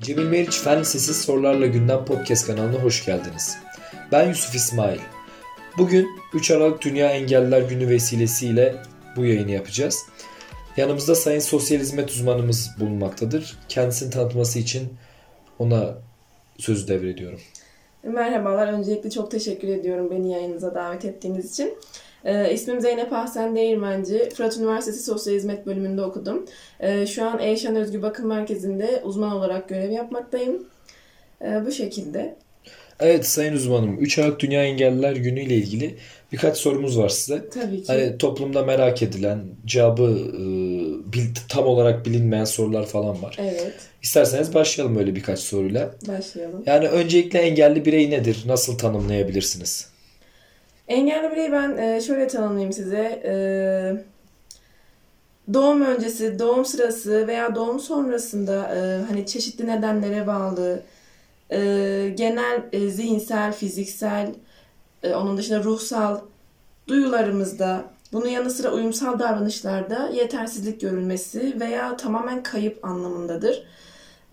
Cemil Meriç Fen Lisesi Sorularla Gündem Podcast kanalına hoş geldiniz. Ben Yusuf İsmail. Bugün 3 Aralık Dünya Engelliler Günü vesilesiyle bu yayını yapacağız. Yanımızda Sayın Sosyal Hizmet uzmanımız bulunmaktadır. Kendisini tanıtması için ona sözü devrediyorum. Merhabalar. Öncelikle çok teşekkür ediyorum beni yayınınıza davet ettiğiniz için. Ee, ismim Zeynep Ahsen Değirmenci. Fırat Üniversitesi Sosyal Hizmet bölümünde okudum. Ee, şu an Eyşan Özgü Bakım Merkezi'nde uzman olarak görev yapmaktayım. Ee, bu şekilde. Evet sayın uzmanım 3 Aralık Dünya Engelliler Günü ile ilgili birkaç sorumuz var size. Tabii ki. Hani toplumda merak edilen, cevabı e, bil, tam olarak bilinmeyen sorular falan var. Evet. İsterseniz başlayalım öyle birkaç soruyla. Başlayalım. Yani öncelikle engelli birey nedir? Nasıl tanımlayabilirsiniz? Engelli bireyi ben e, şöyle tanımlayayım size. E, doğum öncesi, doğum sırası veya doğum sonrasında e, hani çeşitli nedenlere bağlı genel zihinsel, fiziksel, onun dışında ruhsal duyularımızda bunun yanı sıra uyumsal davranışlarda yetersizlik görülmesi veya tamamen kayıp anlamındadır.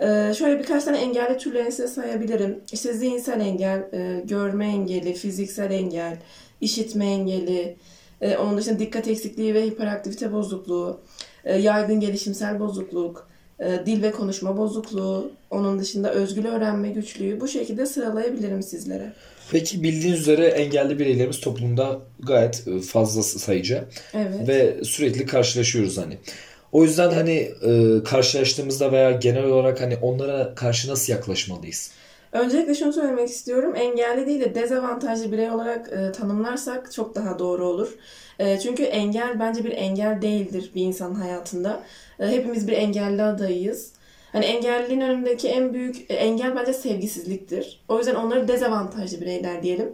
Ee, şöyle birkaç tane engelli türlerini size sayabilirim. İşte zihinsel engel, e, görme engeli, fiziksel engel, işitme engeli, e, onun dışında dikkat eksikliği ve hiperaktivite bozukluğu, e, yaygın gelişimsel bozukluk, e, dil ve konuşma bozukluğu, onun dışında özgül öğrenme güçlüğü bu şekilde sıralayabilirim sizlere. Peki bildiğiniz üzere engelli bireylerimiz toplumda gayet e, fazla sayıca Evet. ve sürekli karşılaşıyoruz hani. O yüzden hani e, karşılaştığımızda veya genel olarak hani onlara karşı nasıl yaklaşmalıyız? Öncelikle şunu söylemek istiyorum. Engelli değil de dezavantajlı birey olarak e, tanımlarsak çok daha doğru olur. E, çünkü engel bence bir engel değildir bir insanın hayatında. E, hepimiz bir engelli adayıyız. Hani engelliliğin önündeki en büyük e, engel bence sevgisizliktir. O yüzden onları dezavantajlı bireyler diyelim.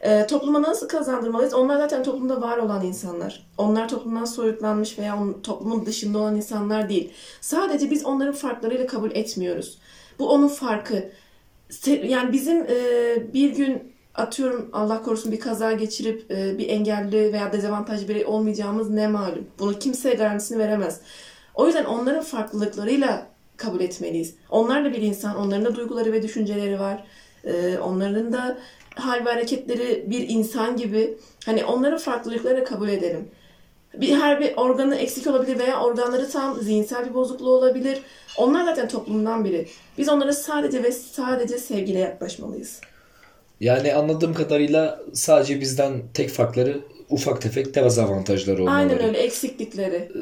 E, topluma nasıl kazandırmalıyız? Onlar zaten toplumda var olan insanlar. Onlar toplumdan soyutlanmış veya onun, toplumun dışında olan insanlar değil. Sadece biz onların farklarıyla kabul etmiyoruz. Bu onun farkı. Yani bizim e, bir gün atıyorum Allah korusun bir kaza geçirip e, bir engelli veya dezavantajlı birey olmayacağımız ne malum. Bunu kimse garantisini veremez. O yüzden onların farklılıklarıyla kabul etmeliyiz. Onlar da bir insan, onların da duyguları ve düşünceleri var. E, onların da hal ve hareketleri bir insan gibi. Hani onların farklılıklarıyla kabul edelim. Bir, her bir organı eksik olabilir veya organları tam zihinsel bir bozukluğu olabilir. Onlar zaten toplumdan biri. Biz onlara sadece ve sadece sevgiyle yaklaşmalıyız. Yani anladığım kadarıyla sadece bizden tek farkları ufak tefek dezavantajları olmaları. Aynen öyle eksiklikleri. E,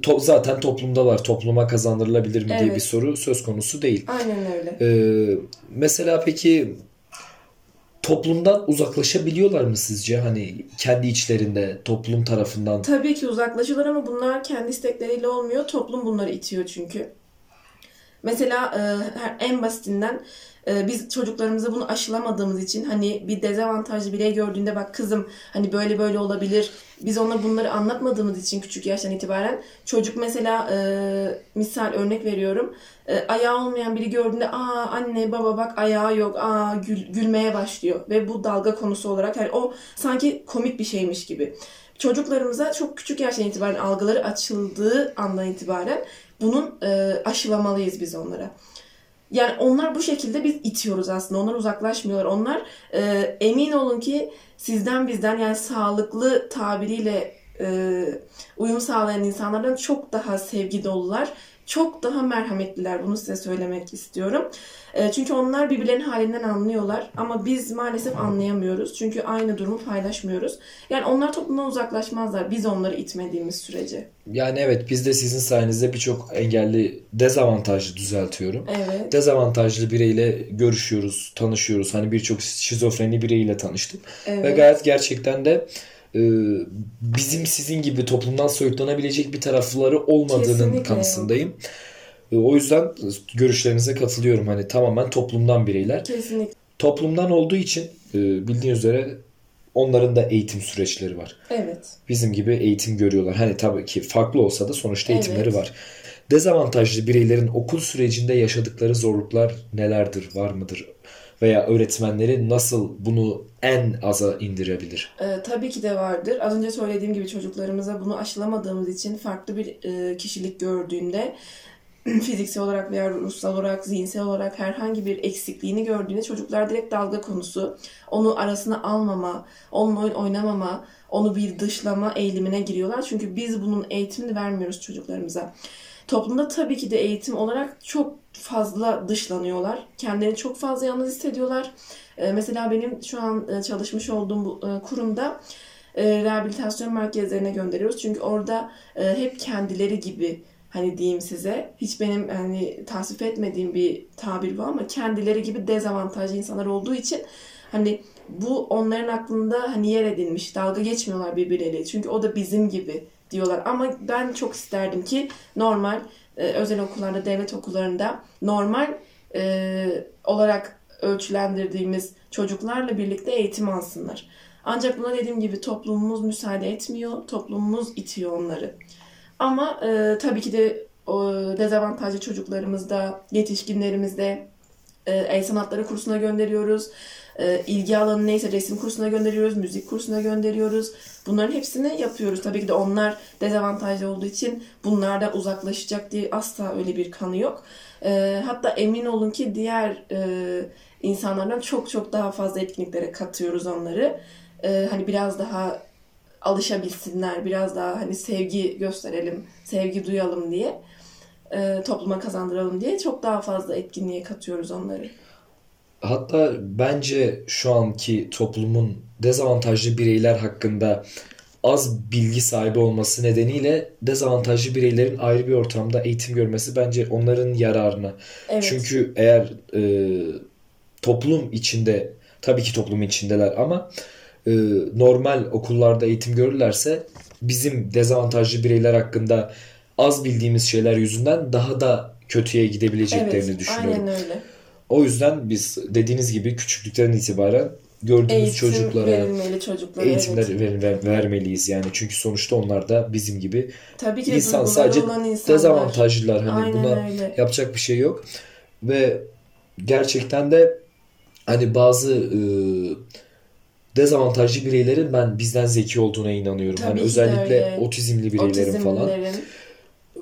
to- zaten toplumdalar. Topluma kazandırılabilir mi diye Evet. bir soru söz konusu değil. Aynen öyle. Ee, mesela peki toplumdan uzaklaşabiliyorlar mı sizce? Hani kendi içlerinde toplum tarafından. Tabii ki uzaklaşıyorlar ama bunlar kendi istekleriyle olmuyor. Toplum bunları itiyor çünkü. Mesela e, en basitinden e, biz çocuklarımıza bunu aşılamadığımız için hani bir dezavantajlı birey gördüğünde bak kızım hani böyle böyle olabilir. Biz ona bunları anlatmadığımız için küçük yaştan itibaren çocuk mesela e, misal örnek veriyorum. E, ayağı olmayan biri gördüğünde aa anne baba bak ayağı yok aa gül- gülmeye başlıyor ve bu dalga konusu olarak hani o sanki komik bir şeymiş gibi. Çocuklarımıza çok küçük yaştan itibaren algıları açıldığı andan itibaren bunun e, aşılamalıyız biz onlara. Yani onlar bu şekilde biz itiyoruz aslında. Onlar uzaklaşmıyorlar. Onlar e, emin olun ki sizden bizden yani sağlıklı tabiriyle e, uyum sağlayan insanlardan çok daha sevgi dolular. Çok daha merhametliler. Bunu size söylemek istiyorum. E, çünkü onlar birbirlerinin halinden anlıyorlar. Ama biz maalesef anlayamıyoruz. Çünkü aynı durumu paylaşmıyoruz. Yani onlar toplumdan uzaklaşmazlar. Biz onları itmediğimiz sürece. Yani evet biz de sizin sayenizde birçok engelli dezavantajlı düzeltiyorum. Evet. Dezavantajlı bireyle görüşüyoruz, tanışıyoruz. Hani birçok şizofreni bireyle tanıştım. Ve Evet. gayet gerçekten de bizim sizin gibi toplumdan soyutlanabilecek bir tarafları olmadığının Kesinlikle. kanısındayım. E, O yüzden görüşlerinize katılıyorum. Hani tamamen toplumdan bireyler. Kesinlikle. Toplumdan olduğu için e, bildiğiniz üzere onların da eğitim süreçleri var. Evet. Bizim gibi eğitim görüyorlar. Hani tabii ki farklı olsa da sonuçta eğitimleri Evet. var. Dezavantajlı bireylerin okul sürecinde yaşadıkları zorluklar nelerdir, var mıdır? Veya öğretmenleri nasıl bunu en aza indirebilir? Ee, tabii ki de vardır. Az önce söylediğim gibi çocuklarımıza bunu aşılamadığımız için farklı bir e, kişilik gördüğünde fiziksel olarak veya ruhsal olarak, zihinsel olarak herhangi bir eksikliğini gördüğünde çocuklar direkt dalga konusu, onu arasına almama, onunla oyun oynamama, onu bir dışlama eğilimine giriyorlar. Çünkü biz bunun eğitimini vermiyoruz çocuklarımıza. Toplumda tabii ki de eğitim olarak çok fazla dışlanıyorlar. Kendilerini çok fazla yalnız hissediyorlar. Ee, mesela benim şu an e, çalışmış olduğum bu e, kurumda e, rehabilitasyon merkezlerine gönderiyoruz. Çünkü orada hep kendileri gibi hani diyeyim size hiç benim hani tasvip etmediğim bir tabir bu ama kendileri gibi dezavantajlı insanlar olduğu için hani bu onların aklında hani yer edilmiş. Dalga geçmiyorlar birbirleriyle. Çünkü o da bizim gibi diyorlar. Ama ben çok isterdim ki normal e, özel okullarda, devlet okullarında normal e, olarak ölçülendirdiğimiz çocuklarla birlikte eğitim alsınlar. Ancak buna dediğim gibi toplumumuz müsaade etmiyor. Toplumumuz itiyor onları. Ama e, tabii ki de o dezavantajlı çocuklarımızda, yetişkinlerimizde e, el sanatları kursuna gönderiyoruz. E, ilgi alanı neyse resim kursuna gönderiyoruz, müzik kursuna gönderiyoruz. Bunların hepsini yapıyoruz. Tabii ki de onlar dezavantajlı olduğu için bunlardan uzaklaşacak diye asla öyle bir kanı yok. E, hatta emin olun ki diğer e, insanlardan çok çok daha fazla etkinliklere katıyoruz onları. E, hani biraz daha alışabilsinler, biraz daha hani sevgi gösterelim, sevgi duyalım diye, e, topluma kazandıralım diye çok daha fazla etkinliğe katıyoruz onları. Hatta bence şu anki toplumun dezavantajlı bireyler hakkında az bilgi sahibi olması nedeniyle dezavantajlı bireylerin ayrı bir ortamda eğitim görmesi bence onların yararına. Evet. Çünkü eğer e, toplum içinde tabii ki toplum içindeler ama e, normal okullarda eğitim görürlerse bizim dezavantajlı bireyler hakkında az bildiğimiz şeyler yüzünden daha da kötüye gidebileceklerini evet, düşünüyorum. Aynen öyle. O yüzden biz dediğiniz gibi küçüklükten itibaren gördüğümüz Eğitim çocuklara verilmeli çocuklara, eğitimler evet. ver, vermeliyiz yani çünkü sonuçta onlar da bizim gibi Tabii ki insan sadece dezavantajlılar hani Aynen buna öyle. yapacak bir şey yok ve gerçekten de hani bazı e, dezavantajlı bireylerin ben bizden zeki olduğuna inanıyorum. Tabii hani özellikle öyle. otizmli bireylerin falan.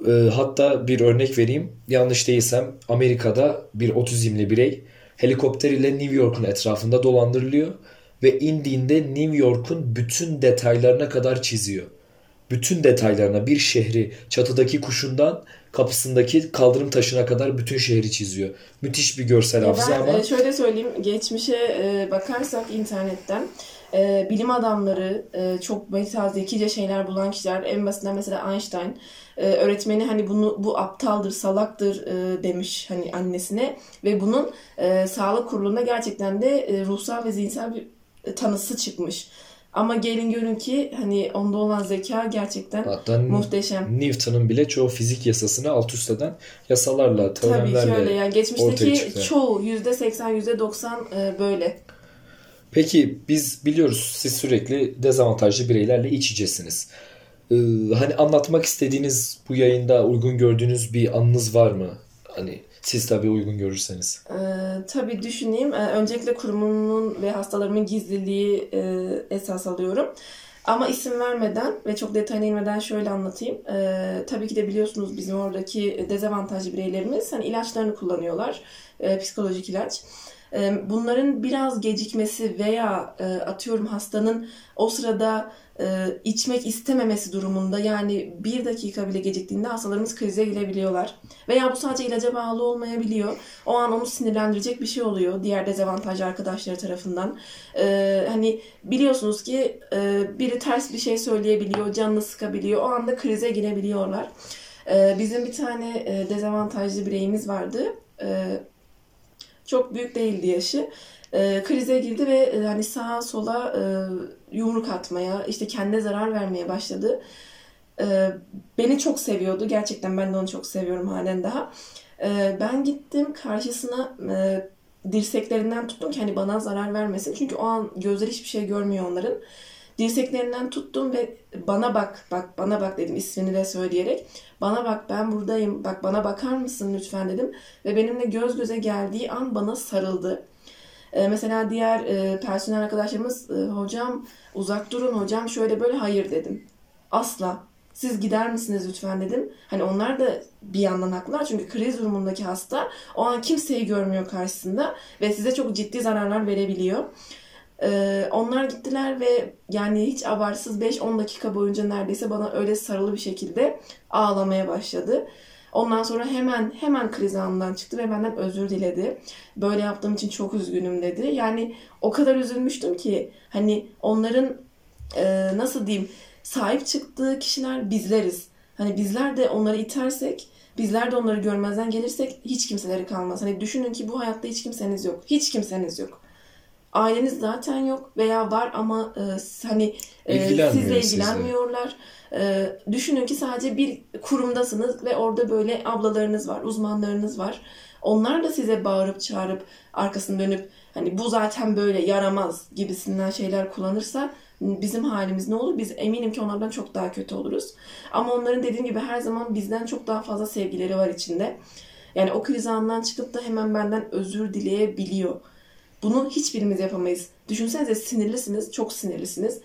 E, hatta bir örnek vereyim. Yanlış değilsem Amerika'da bir otizmli birey helikopter ile New York'un etrafında dolandırılıyor ve indiğinde New York'un bütün detaylarına kadar çiziyor. Bütün detaylarına bir şehri çatıdaki kuşundan kapısındaki kaldırım taşına kadar bütün şehri çiziyor. Müthiş bir görsel hafıza ama. E, şöyle söyleyeyim geçmişe e, bakarsak internetten e, bilim adamları çok mesela zekice şeyler bulan kişiler en basitinden mesela Einstein öğretmeni hani bunu bu aptaldır salaktır demiş hani annesine ve bunun sağlık kurulunda gerçekten de ruhsal ve zihinsel bir tanısı çıkmış. Ama gelin görün ki hani onda olan zeka gerçekten Hatta muhteşem. Newton'un bile çoğu fizik yasasını alt üst eden yasalarla, teoremlerle Tabii ki öyle. Yani geçmişteki çoğu %80, %90 e, böyle. Peki biz biliyoruz siz sürekli dezavantajlı bireylerle iç içesiniz. Ee, hani anlatmak istediğiniz bu yayında uygun gördüğünüz bir anınız var mı? Hani siz tabii uygun görürseniz. Ee, tabii düşüneyim. Ee, öncelikle kurumumun ve hastalarımın gizliliği e, esas alıyorum. Ama isim vermeden ve çok detayına inmeden şöyle anlatayım. Ee, tabii ki de biliyorsunuz bizim oradaki dezavantajlı bireylerimiz hani ilaçlarını kullanıyorlar. Ee, psikolojik ilaç. Bunların biraz gecikmesi veya atıyorum hastanın o sırada içmek istememesi durumunda yani bir dakika bile geciktiğinde hastalarımız krize girebiliyorlar. Veya bu sadece ilaca bağlı olmayabiliyor. O an onu sinirlendirecek bir şey oluyor diğer dezavantajlı arkadaşları tarafından. Hani biliyorsunuz ki biri ters bir şey söyleyebiliyor, canını sıkabiliyor. O anda krize girebiliyorlar. Bizim bir tane dezavantajlı bireyimiz vardı. Çok büyük değildi yaşı e, krize girdi ve e, hani sağa sola e, yumruk atmaya, işte kendine zarar vermeye başladı. E, beni çok seviyordu. Gerçekten ben de onu çok seviyorum halen daha. E, ben gittim karşısına e, dirseklerinden tuttum ki hani bana zarar vermesin. Çünkü o an gözleri hiçbir şey görmüyor onların. Dirseklerinden tuttum ve bana bak, bak bana bak dedim ismini de söyleyerek. Bana bak ben buradayım, bak bana bakar mısın lütfen dedim. Ve benimle göz göze geldiği an bana sarıldı. E, mesela diğer e, personel arkadaşlarımız e, hocam uzak durun hocam şöyle böyle hayır dedim. Asla. Siz gider misiniz lütfen dedim. Hani onlar da bir yandan haklılar çünkü kriz durumundaki hasta o an kimseyi görmüyor karşısında ve size çok ciddi zararlar verebiliyor. Ee, onlar gittiler ve yani hiç abartsız 5-10 dakika boyunca neredeyse bana öyle sarılı bir şekilde ağlamaya başladı. Ondan sonra hemen hemen kriz anından çıktı ve benden özür diledi. Böyle yaptığım için çok üzgünüm dedi. Yani o kadar üzülmüştüm ki hani onların e, nasıl diyeyim sahip çıktığı kişiler bizleriz. Hani bizler de onları itersek, bizler de onları görmezden gelirsek hiç kimseleri kalmaz. Hani düşünün ki bu hayatta hiç kimseniz yok. Hiç kimseniz yok. Aileniz zaten yok veya var ama e, hani e, sizle ilgilenmiyorlar. E, düşünün ki sadece bir kurumdasınız ve orada böyle ablalarınız var, uzmanlarınız var. Onlar da size bağırıp çağırıp arkasını dönüp hani bu zaten böyle yaramaz gibisinden şeyler kullanırsa bizim halimiz ne olur? Biz eminim ki onlardan çok daha kötü oluruz. Ama onların dediğim gibi her zaman bizden çok daha fazla sevgileri var içinde. Yani o kriz anından çıkıp da hemen benden özür dileyebiliyor. Bunu hiçbirimiz yapamayız. Düşünsenize sinirlisiniz, çok sinirlisiniz.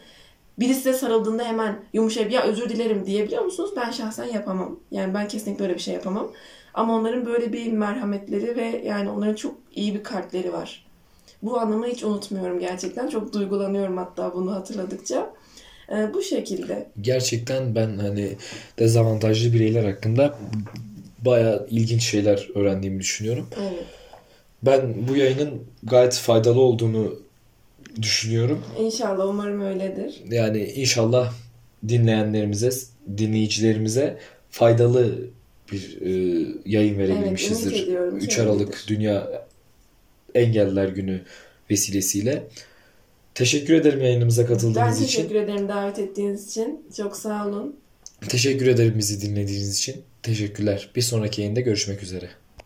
Biri size sarıldığında hemen yumuşayıp ya özür dilerim diyebiliyor musunuz? Ben şahsen yapamam. Yani ben kesinlikle böyle bir şey yapamam. Ama onların böyle bir merhametleri ve yani onların çok iyi bir kalpleri var. Bu anlamı hiç unutmuyorum gerçekten. Çok duygulanıyorum hatta bunu hatırladıkça. Ee, bu şekilde. Gerçekten ben hani dezavantajlı bireyler hakkında bayağı ilginç şeyler öğrendiğimi düşünüyorum. Evet. Ben bu yayının gayet faydalı olduğunu düşünüyorum. İnşallah umarım öyledir. Yani inşallah dinleyenlerimize, dinleyicilerimize faydalı bir e, yayın verebilmişizdir. Evet, ediyorum, 3 Aralık Dünya Engelliler Günü vesilesiyle. Teşekkür ederim yayınımıza katıldığınız için. Ben teşekkür ederim davet ettiğiniz için. Çok sağ olun. Teşekkür ederim bizi dinlediğiniz için. Teşekkürler. Bir sonraki yayında görüşmek üzere.